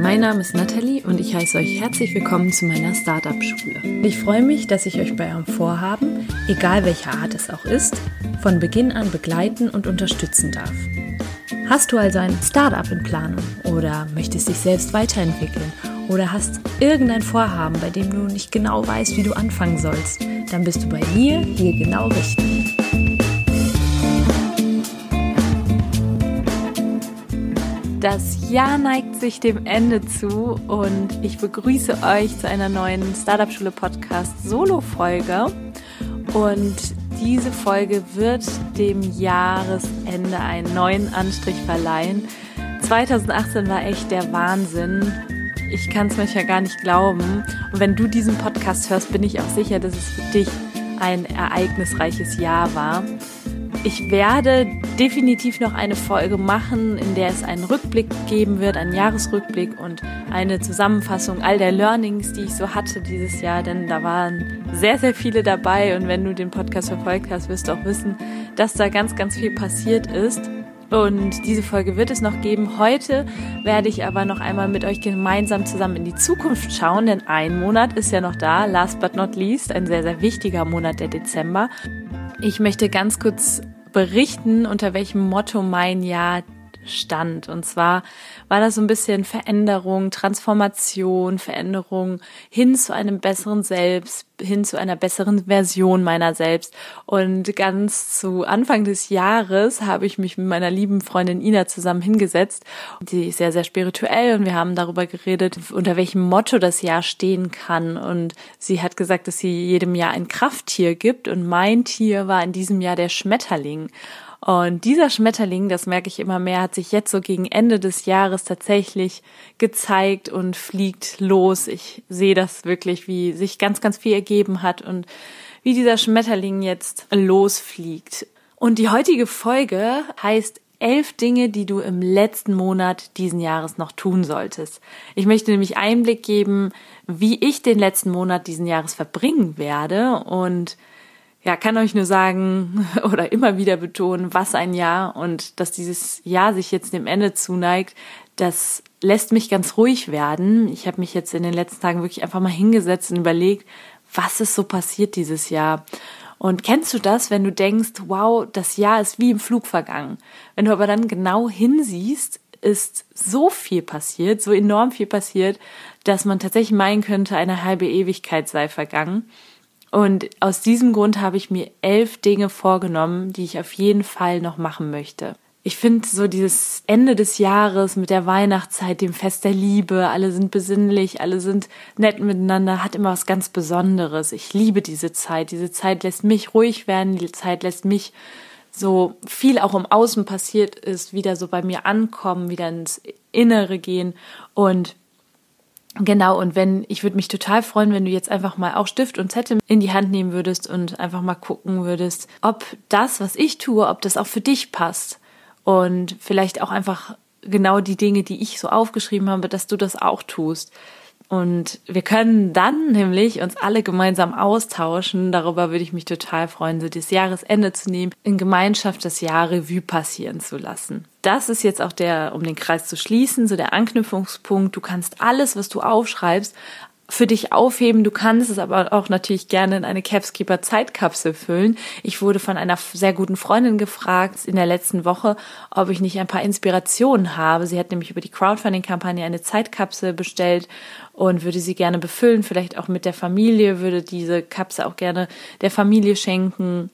mein Name ist Nathalie und ich heiße euch herzlich willkommen zu meiner Startup-Schule. Ich freue mich, dass ich euch bei eurem Vorhaben, egal welcher Art es auch ist, von Beginn an begleiten und unterstützen darf. Hast du also ein Startup in Planung oder möchtest dich selbst weiterentwickeln oder hast irgendein Vorhaben, bei dem du nicht genau weißt, wie du anfangen sollst, dann bist du bei mir hier genau richtig. Das Jahr neigt sich dem Ende zu und ich begrüße euch zu einer neuen Startup Schule Podcast Solo Folge. Und diese Folge wird dem Jahresende einen neuen Anstrich verleihen. 2018 war echt der Wahnsinn. Ich kann es manchmal gar nicht glauben. Und wenn du diesen Podcast hörst, bin ich auch sicher, dass es für dich ein ereignisreiches Jahr war. Ich werde definitiv noch eine Folge machen, in der es einen Rückblick geben wird, einen Jahresrückblick und eine Zusammenfassung all der Learnings, die ich so hatte dieses Jahr, denn da waren sehr, sehr viele dabei und wenn du den Podcast verfolgt hast, wirst du auch wissen, dass da ganz, ganz viel passiert ist. Und diese Folge wird es noch geben. Heute werde ich aber noch einmal mit euch gemeinsam zusammen in die Zukunft schauen, denn ein Monat ist ja noch da, last but not least, ein sehr, sehr wichtiger Monat, der Dezember. Ich möchte ganz kurz berichten, unter welchem Motto mein Jahr stand. Und zwar war das so ein bisschen Veränderung, Transformation, Veränderung hin zu einem besseren Selbst, hin zu einer besseren Version meiner selbst. Und ganz zu Anfang des Jahres habe ich mich mit meiner lieben Freundin Ina zusammen hingesetzt. Die ist sehr, sehr spirituell und wir haben darüber geredet, unter welchem Motto das Jahr stehen kann. Und sie hat gesagt, dass sie jedem Jahr ein Krafttier gibt und mein Tier war in diesem Jahr der Schmetterling. Und dieser Schmetterling, das merke ich immer mehr, hat sich jetzt so gegen Ende des Jahres tatsächlich gezeigt und fliegt los. Ich sehe das wirklich, wie sich ganz, ganz viel ergeben hat und wie dieser Schmetterling jetzt losfliegt. Und die heutige Folge heißt elf Dinge, die du im letzten Monat diesen Jahres noch tun solltest. Ich möchte nämlich Einblick geben, wie ich den letzten Monat diesen Jahres verbringen werde und ja, kann euch nur sagen oder immer wieder betonen, was ein Jahr und dass dieses Jahr sich jetzt dem Ende zuneigt, das lässt mich ganz ruhig werden. Ich habe mich jetzt in den letzten Tagen wirklich einfach mal hingesetzt und überlegt, was ist so passiert dieses Jahr. Und kennst du das, wenn du denkst, wow, das Jahr ist wie im Flug vergangen. Wenn du aber dann genau hinsiehst, ist so viel passiert, so enorm viel passiert, dass man tatsächlich meinen könnte, eine halbe Ewigkeit sei vergangen. Und aus diesem Grund habe ich mir elf Dinge vorgenommen, die ich auf jeden Fall noch machen möchte. Ich finde so dieses Ende des Jahres mit der Weihnachtszeit, dem Fest der Liebe, alle sind besinnlich, alle sind nett miteinander, hat immer was ganz Besonderes. Ich liebe diese Zeit. Diese Zeit lässt mich ruhig werden, die Zeit lässt mich so viel auch im Außen passiert ist, wieder so bei mir ankommen, wieder ins Innere gehen und Genau, und wenn, ich würde mich total freuen, wenn du jetzt einfach mal auch Stift und Zettel in die Hand nehmen würdest und einfach mal gucken würdest, ob das, was ich tue, ob das auch für dich passt. Und vielleicht auch einfach genau die Dinge, die ich so aufgeschrieben habe, dass du das auch tust. Und wir können dann nämlich uns alle gemeinsam austauschen. Darüber würde ich mich total freuen, so das Jahresende zu nehmen, in Gemeinschaft das Jahr Revue passieren zu lassen. Das ist jetzt auch der, um den Kreis zu schließen, so der Anknüpfungspunkt. Du kannst alles, was du aufschreibst, für dich aufheben. Du kannst es aber auch natürlich gerne in eine Capskeeper Zeitkapsel füllen. Ich wurde von einer sehr guten Freundin gefragt in der letzten Woche, ob ich nicht ein paar Inspirationen habe. Sie hat nämlich über die Crowdfunding-Kampagne eine Zeitkapsel bestellt und würde sie gerne befüllen, vielleicht auch mit der Familie, würde diese Kapsel auch gerne der Familie schenken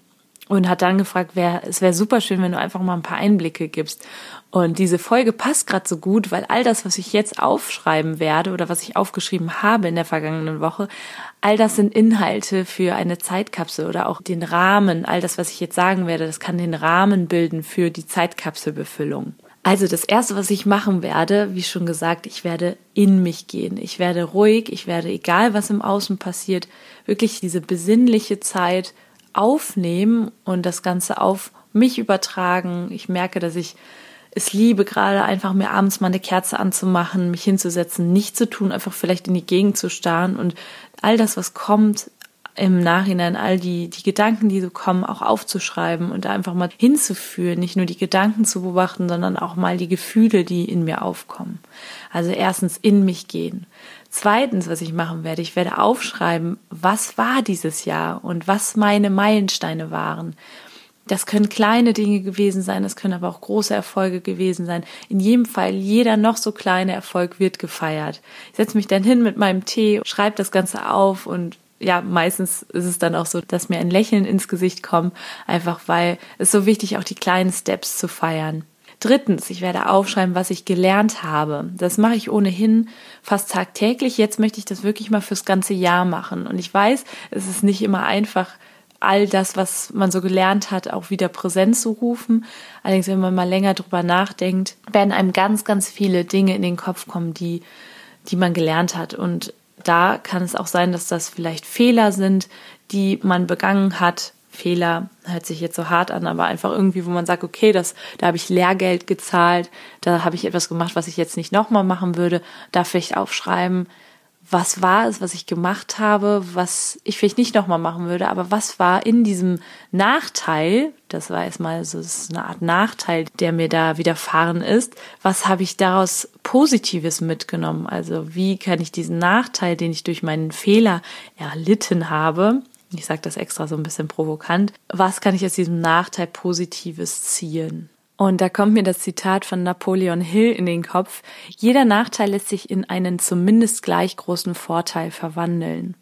und hat dann gefragt, wer, es wäre super schön, wenn du einfach mal ein paar Einblicke gibst. Und diese Folge passt gerade so gut, weil all das, was ich jetzt aufschreiben werde oder was ich aufgeschrieben habe in der vergangenen Woche, all das sind Inhalte für eine Zeitkapsel oder auch den Rahmen. All das, was ich jetzt sagen werde, das kann den Rahmen bilden für die Zeitkapselbefüllung. Also das erste, was ich machen werde, wie schon gesagt, ich werde in mich gehen. Ich werde ruhig, ich werde, egal was im Außen passiert, wirklich diese besinnliche Zeit aufnehmen und das Ganze auf mich übertragen. Ich merke, dass ich es liebe, gerade einfach mir abends mal eine Kerze anzumachen, mich hinzusetzen, nicht zu tun, einfach vielleicht in die Gegend zu starren und all das, was kommt, im Nachhinein all die, die Gedanken, die so kommen, auch aufzuschreiben und einfach mal hinzuführen, nicht nur die Gedanken zu beobachten, sondern auch mal die Gefühle, die in mir aufkommen. Also erstens in mich gehen. Zweitens, was ich machen werde, ich werde aufschreiben, was war dieses Jahr und was meine Meilensteine waren. Das können kleine Dinge gewesen sein, das können aber auch große Erfolge gewesen sein. In jedem Fall, jeder noch so kleine Erfolg wird gefeiert. Ich setze mich dann hin mit meinem Tee, schreibe das Ganze auf und ja, meistens ist es dann auch so, dass mir ein Lächeln ins Gesicht kommt, einfach weil es so wichtig auch die kleinen Steps zu feiern. Drittens, ich werde aufschreiben, was ich gelernt habe. Das mache ich ohnehin fast tagtäglich. Jetzt möchte ich das wirklich mal fürs ganze Jahr machen. Und ich weiß, es ist nicht immer einfach, all das, was man so gelernt hat, auch wieder präsent zu rufen. Allerdings, wenn man mal länger drüber nachdenkt, werden einem ganz, ganz viele Dinge in den Kopf kommen, die, die man gelernt hat. Und da kann es auch sein, dass das vielleicht Fehler sind, die man begangen hat. Fehler hört sich jetzt so hart an, aber einfach irgendwie, wo man sagt, okay, das, da habe ich Lehrgeld gezahlt, da habe ich etwas gemacht, was ich jetzt nicht nochmal machen würde, da vielleicht aufschreiben, was war es, was ich gemacht habe, was ich vielleicht nicht nochmal machen würde, aber was war in diesem Nachteil, das war erstmal so das ist eine Art Nachteil, der mir da widerfahren ist, was habe ich daraus Positives mitgenommen? Also wie kann ich diesen Nachteil, den ich durch meinen Fehler erlitten habe, ich sage das extra so ein bisschen provokant, was kann ich aus diesem Nachteil Positives ziehen? Und da kommt mir das Zitat von Napoleon Hill in den Kopf. Jeder Nachteil lässt sich in einen zumindest gleich großen Vorteil verwandeln.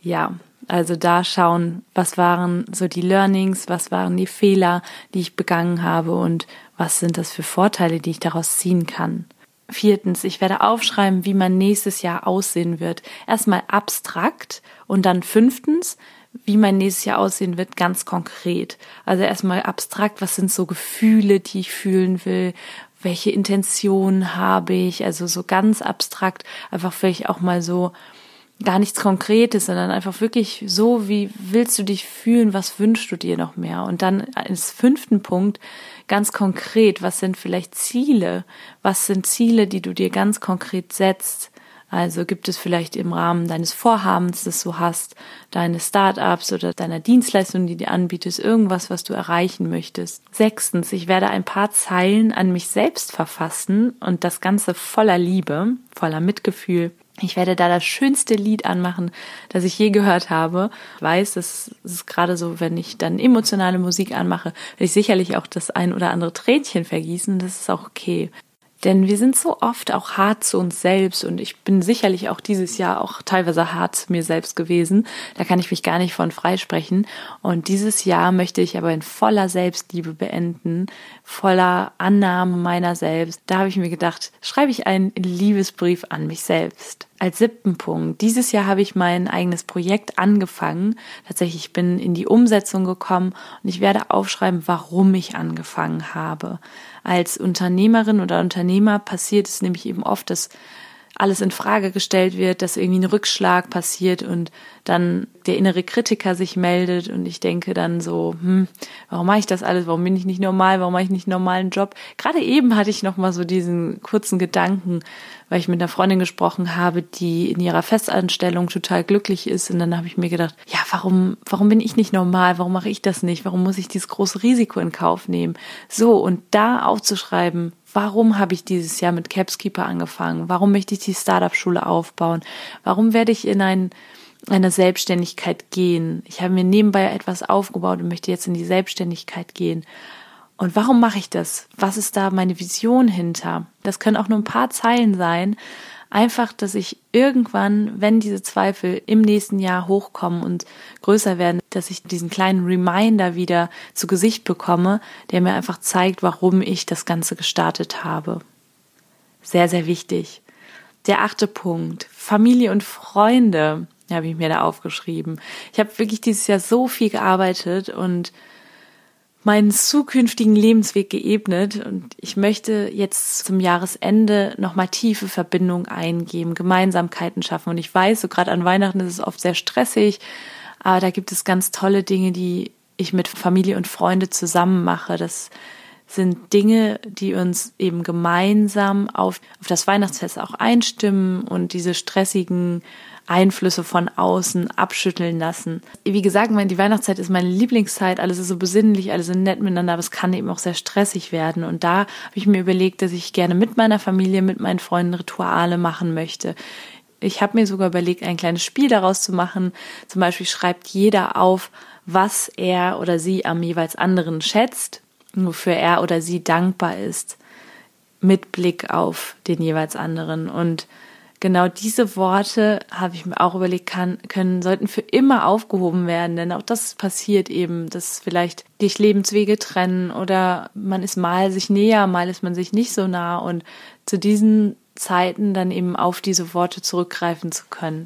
Ja, also da schauen, was waren so die Learnings, was waren die Fehler, die ich begangen habe und was sind das für Vorteile, die ich daraus ziehen kann. Viertens, ich werde aufschreiben, wie mein nächstes Jahr aussehen wird. Erstmal abstrakt und dann fünftens, wie mein nächstes Jahr aussehen wird, ganz konkret. Also erstmal abstrakt, was sind so Gefühle, die ich fühlen will, welche Intentionen habe ich, also so ganz abstrakt, einfach vielleicht auch mal so gar nichts Konkretes, sondern einfach wirklich so, wie willst du dich fühlen, was wünschst du dir noch mehr? Und dann als fünften Punkt ganz konkret, was sind vielleicht Ziele? Was sind Ziele, die du dir ganz konkret setzt? Also gibt es vielleicht im Rahmen deines Vorhabens, das du hast, deine Startups oder deiner Dienstleistung, die dir anbietest, irgendwas, was du erreichen möchtest. Sechstens, ich werde ein paar Zeilen an mich selbst verfassen und das Ganze voller Liebe, voller Mitgefühl. Ich werde da das schönste Lied anmachen, das ich je gehört habe. Ich weiß, das ist gerade so, wenn ich dann emotionale Musik anmache, werde ich sicherlich auch das ein oder andere Tränchen vergießen. Das ist auch okay. Denn wir sind so oft auch hart zu uns selbst und ich bin sicherlich auch dieses Jahr auch teilweise hart zu mir selbst gewesen. Da kann ich mich gar nicht von freisprechen. Und dieses Jahr möchte ich aber in voller Selbstliebe beenden, voller Annahme meiner selbst. Da habe ich mir gedacht, schreibe ich einen Liebesbrief an mich selbst als siebten Punkt. Dieses Jahr habe ich mein eigenes Projekt angefangen. Tatsächlich ich bin in die Umsetzung gekommen und ich werde aufschreiben, warum ich angefangen habe. Als Unternehmerin oder Unternehmer passiert es nämlich eben oft, dass alles in Frage gestellt wird, dass irgendwie ein Rückschlag passiert und dann der innere Kritiker sich meldet und ich denke dann so, hm, warum mache ich das alles? Warum bin ich nicht normal? Warum mache ich nicht einen normalen Job? Gerade eben hatte ich noch mal so diesen kurzen Gedanken, weil ich mit einer Freundin gesprochen habe, die in ihrer Festanstellung total glücklich ist und dann habe ich mir gedacht, ja, warum warum bin ich nicht normal? Warum mache ich das nicht? Warum muss ich dieses große Risiko in Kauf nehmen? So und da aufzuschreiben, Warum habe ich dieses Jahr mit Capskeeper angefangen? Warum möchte ich die Startup-Schule aufbauen? Warum werde ich in ein eine Selbstständigkeit gehen. Ich habe mir nebenbei etwas aufgebaut und möchte jetzt in die Selbstständigkeit gehen. Und warum mache ich das? Was ist da meine Vision hinter? Das können auch nur ein paar Zeilen sein. Einfach, dass ich irgendwann, wenn diese Zweifel im nächsten Jahr hochkommen und größer werden, dass ich diesen kleinen Reminder wieder zu Gesicht bekomme, der mir einfach zeigt, warum ich das Ganze gestartet habe. Sehr, sehr wichtig. Der achte Punkt. Familie und Freunde habe ich mir da aufgeschrieben. Ich habe wirklich dieses Jahr so viel gearbeitet und meinen zukünftigen Lebensweg geebnet und ich möchte jetzt zum Jahresende nochmal tiefe Verbindungen eingeben, Gemeinsamkeiten schaffen und ich weiß, so gerade an Weihnachten ist es oft sehr stressig, aber da gibt es ganz tolle Dinge, die ich mit Familie und Freunde zusammen mache. Das sind Dinge, die uns eben gemeinsam auf, auf das Weihnachtsfest auch einstimmen und diese stressigen Einflüsse von außen abschütteln lassen. Wie gesagt, die Weihnachtszeit ist meine Lieblingszeit. Alles ist so besinnlich, alles ist nett miteinander, aber es kann eben auch sehr stressig werden. Und da habe ich mir überlegt, dass ich gerne mit meiner Familie, mit meinen Freunden Rituale machen möchte. Ich habe mir sogar überlegt, ein kleines Spiel daraus zu machen. Zum Beispiel schreibt jeder auf, was er oder sie am jeweils anderen schätzt, wofür er oder sie dankbar ist, mit Blick auf den jeweils anderen. Und genau diese Worte habe ich mir auch überlegt, kann, können, sollten für immer aufgehoben werden, denn auch das passiert eben, dass vielleicht dich Lebenswege trennen oder man ist mal sich näher, mal ist man sich nicht so nah und zu diesen Zeiten dann eben auf diese Worte zurückgreifen zu können.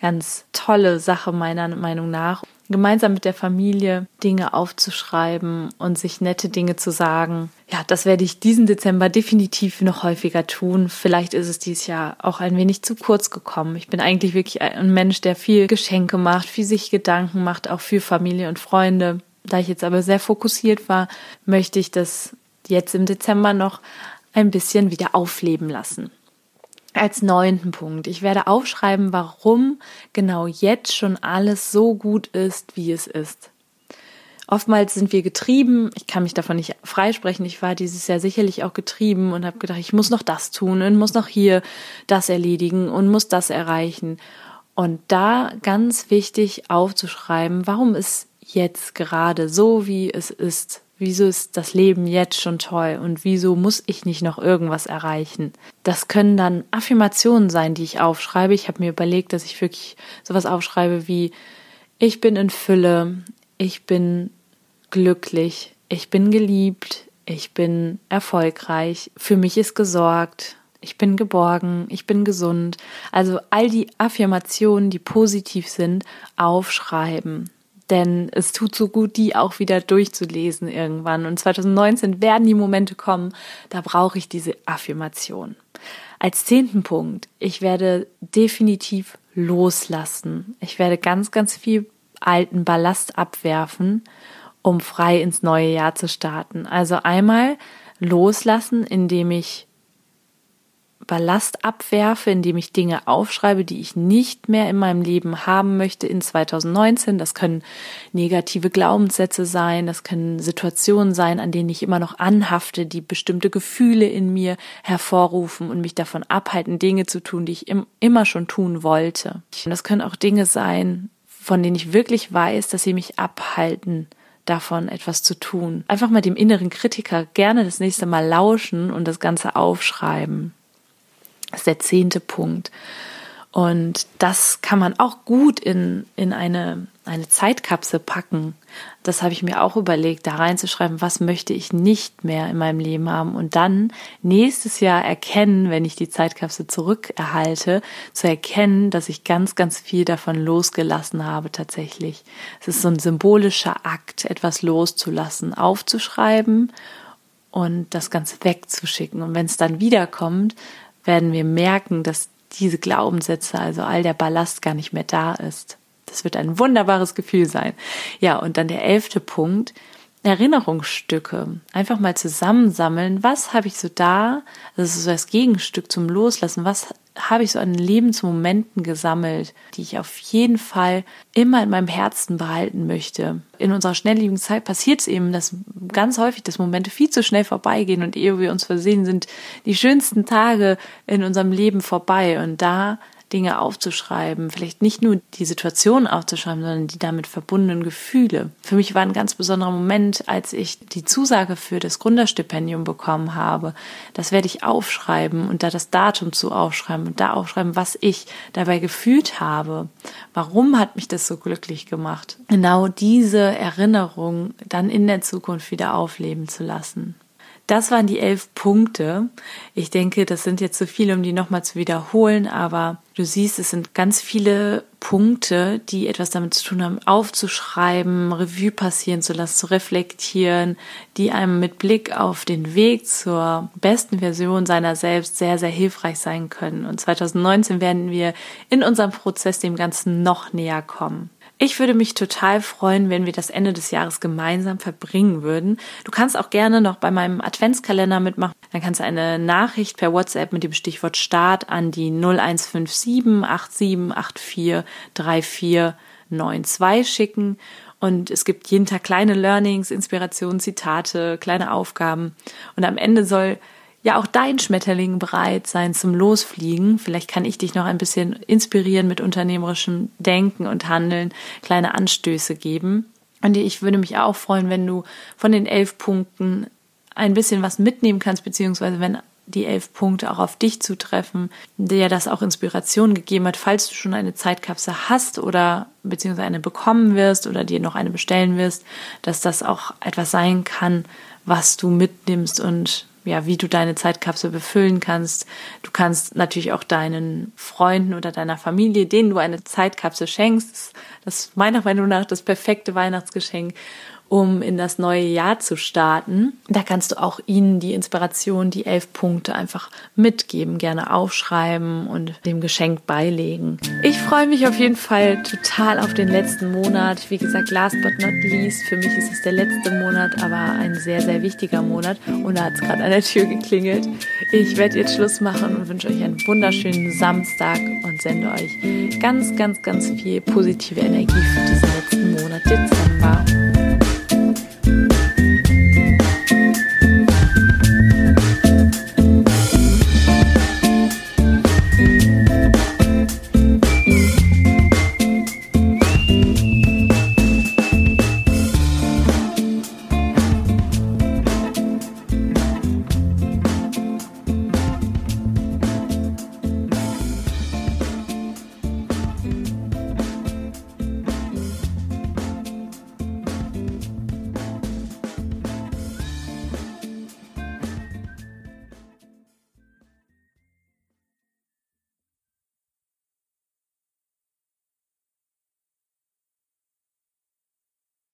Ganz tolle Sache meiner Meinung nach gemeinsam mit der Familie Dinge aufzuschreiben und sich nette Dinge zu sagen. Ja, das werde ich diesen Dezember definitiv noch häufiger tun. Vielleicht ist es dieses Jahr auch ein wenig zu kurz gekommen. Ich bin eigentlich wirklich ein Mensch, der viel Geschenke macht, viel sich Gedanken macht, auch für Familie und Freunde. Da ich jetzt aber sehr fokussiert war, möchte ich das jetzt im Dezember noch ein bisschen wieder aufleben lassen als neunten Punkt. Ich werde aufschreiben, warum genau jetzt schon alles so gut ist, wie es ist. Oftmals sind wir getrieben, ich kann mich davon nicht freisprechen, ich war dieses Jahr sicherlich auch getrieben und habe gedacht, ich muss noch das tun und muss noch hier das erledigen und muss das erreichen. Und da ganz wichtig aufzuschreiben, warum ist jetzt gerade so, wie es ist, Wieso ist das Leben jetzt schon toll und wieso muss ich nicht noch irgendwas erreichen? Das können dann Affirmationen sein, die ich aufschreibe. Ich habe mir überlegt, dass ich wirklich sowas aufschreibe wie ich bin in Fülle, ich bin glücklich, ich bin geliebt, ich bin erfolgreich, für mich ist gesorgt, ich bin geborgen, ich bin gesund. Also all die Affirmationen, die positiv sind, aufschreiben denn es tut so gut, die auch wieder durchzulesen irgendwann. Und 2019 werden die Momente kommen, da brauche ich diese Affirmation. Als zehnten Punkt, ich werde definitiv loslassen. Ich werde ganz, ganz viel alten Ballast abwerfen, um frei ins neue Jahr zu starten. Also einmal loslassen, indem ich Ballast abwerfe, indem ich Dinge aufschreibe, die ich nicht mehr in meinem Leben haben möchte in 2019. Das können negative Glaubenssätze sein, das können Situationen sein, an denen ich immer noch anhafte, die bestimmte Gefühle in mir hervorrufen und mich davon abhalten, Dinge zu tun, die ich immer schon tun wollte. Und das können auch Dinge sein, von denen ich wirklich weiß, dass sie mich abhalten, davon etwas zu tun. Einfach mal dem inneren Kritiker gerne das nächste Mal lauschen und das Ganze aufschreiben. Das ist der zehnte Punkt. Und das kann man auch gut in, in eine, eine Zeitkapsel packen. Das habe ich mir auch überlegt, da reinzuschreiben, was möchte ich nicht mehr in meinem Leben haben und dann nächstes Jahr erkennen, wenn ich die Zeitkapsel zurückerhalte, zu erkennen, dass ich ganz, ganz viel davon losgelassen habe tatsächlich. Es ist so ein symbolischer Akt, etwas loszulassen, aufzuschreiben und das Ganze wegzuschicken. Und wenn es dann wiederkommt, werden wir merken, dass diese Glaubenssätze, also all der Ballast gar nicht mehr da ist. Das wird ein wunderbares Gefühl sein. Ja, und dann der elfte Punkt, Erinnerungsstücke. Einfach mal zusammensammeln, was habe ich so da, das ist so das Gegenstück zum Loslassen, was habe ich so an Lebensmomenten gesammelt, die ich auf jeden Fall immer in meinem Herzen behalten möchte. In unserer schnelllebigen Zeit passiert es eben, dass ganz häufig, dass Momente viel zu schnell vorbeigehen und ehe wir uns versehen, sind die schönsten Tage in unserem Leben vorbei. Und da Dinge aufzuschreiben, vielleicht nicht nur die Situation aufzuschreiben, sondern die damit verbundenen Gefühle. Für mich war ein ganz besonderer Moment, als ich die Zusage für das Gründerstipendium bekommen habe. Das werde ich aufschreiben und da das Datum zu aufschreiben und da aufschreiben, was ich dabei gefühlt habe. Warum hat mich das so glücklich gemacht? Genau diese Erinnerung dann in der Zukunft wieder aufleben zu lassen. Das waren die elf Punkte. Ich denke, das sind jetzt zu viele, um die nochmal zu wiederholen, aber du siehst, es sind ganz viele Punkte, die etwas damit zu tun haben, aufzuschreiben, Revue passieren zu lassen, zu reflektieren, die einem mit Blick auf den Weg zur besten Version seiner selbst sehr, sehr hilfreich sein können. Und 2019 werden wir in unserem Prozess dem Ganzen noch näher kommen. Ich würde mich total freuen, wenn wir das Ende des Jahres gemeinsam verbringen würden. Du kannst auch gerne noch bei meinem Adventskalender mitmachen. Dann kannst du eine Nachricht per WhatsApp mit dem Stichwort Start an die 0157 8784 3492 schicken. Und es gibt jeden Tag kleine Learnings, Inspirationen, Zitate, kleine Aufgaben. Und am Ende soll ja auch dein Schmetterling bereit sein zum Losfliegen. Vielleicht kann ich dich noch ein bisschen inspirieren mit unternehmerischem Denken und Handeln, kleine Anstöße geben. Und ich würde mich auch freuen, wenn du von den elf Punkten ein bisschen was mitnehmen kannst, beziehungsweise wenn die elf Punkte auch auf dich zutreffen, der das auch Inspiration gegeben hat, falls du schon eine Zeitkapsel hast oder beziehungsweise eine bekommen wirst oder dir noch eine bestellen wirst, dass das auch etwas sein kann, was du mitnimmst und ja, wie du deine Zeitkapsel befüllen kannst. Du kannst natürlich auch deinen Freunden oder deiner Familie, denen du eine Zeitkapsel schenkst, das ist meiner Meinung nach das perfekte Weihnachtsgeschenk um in das neue Jahr zu starten. Da kannst du auch ihnen die Inspiration, die elf Punkte einfach mitgeben, gerne aufschreiben und dem Geschenk beilegen. Ich freue mich auf jeden Fall total auf den letzten Monat. Wie gesagt, last but not least, für mich ist es der letzte Monat, aber ein sehr, sehr wichtiger Monat. Und da hat es gerade an der Tür geklingelt. Ich werde jetzt Schluss machen und wünsche euch einen wunderschönen Samstag und sende euch ganz, ganz, ganz viel positive Energie für diesen letzten Monat Dezember.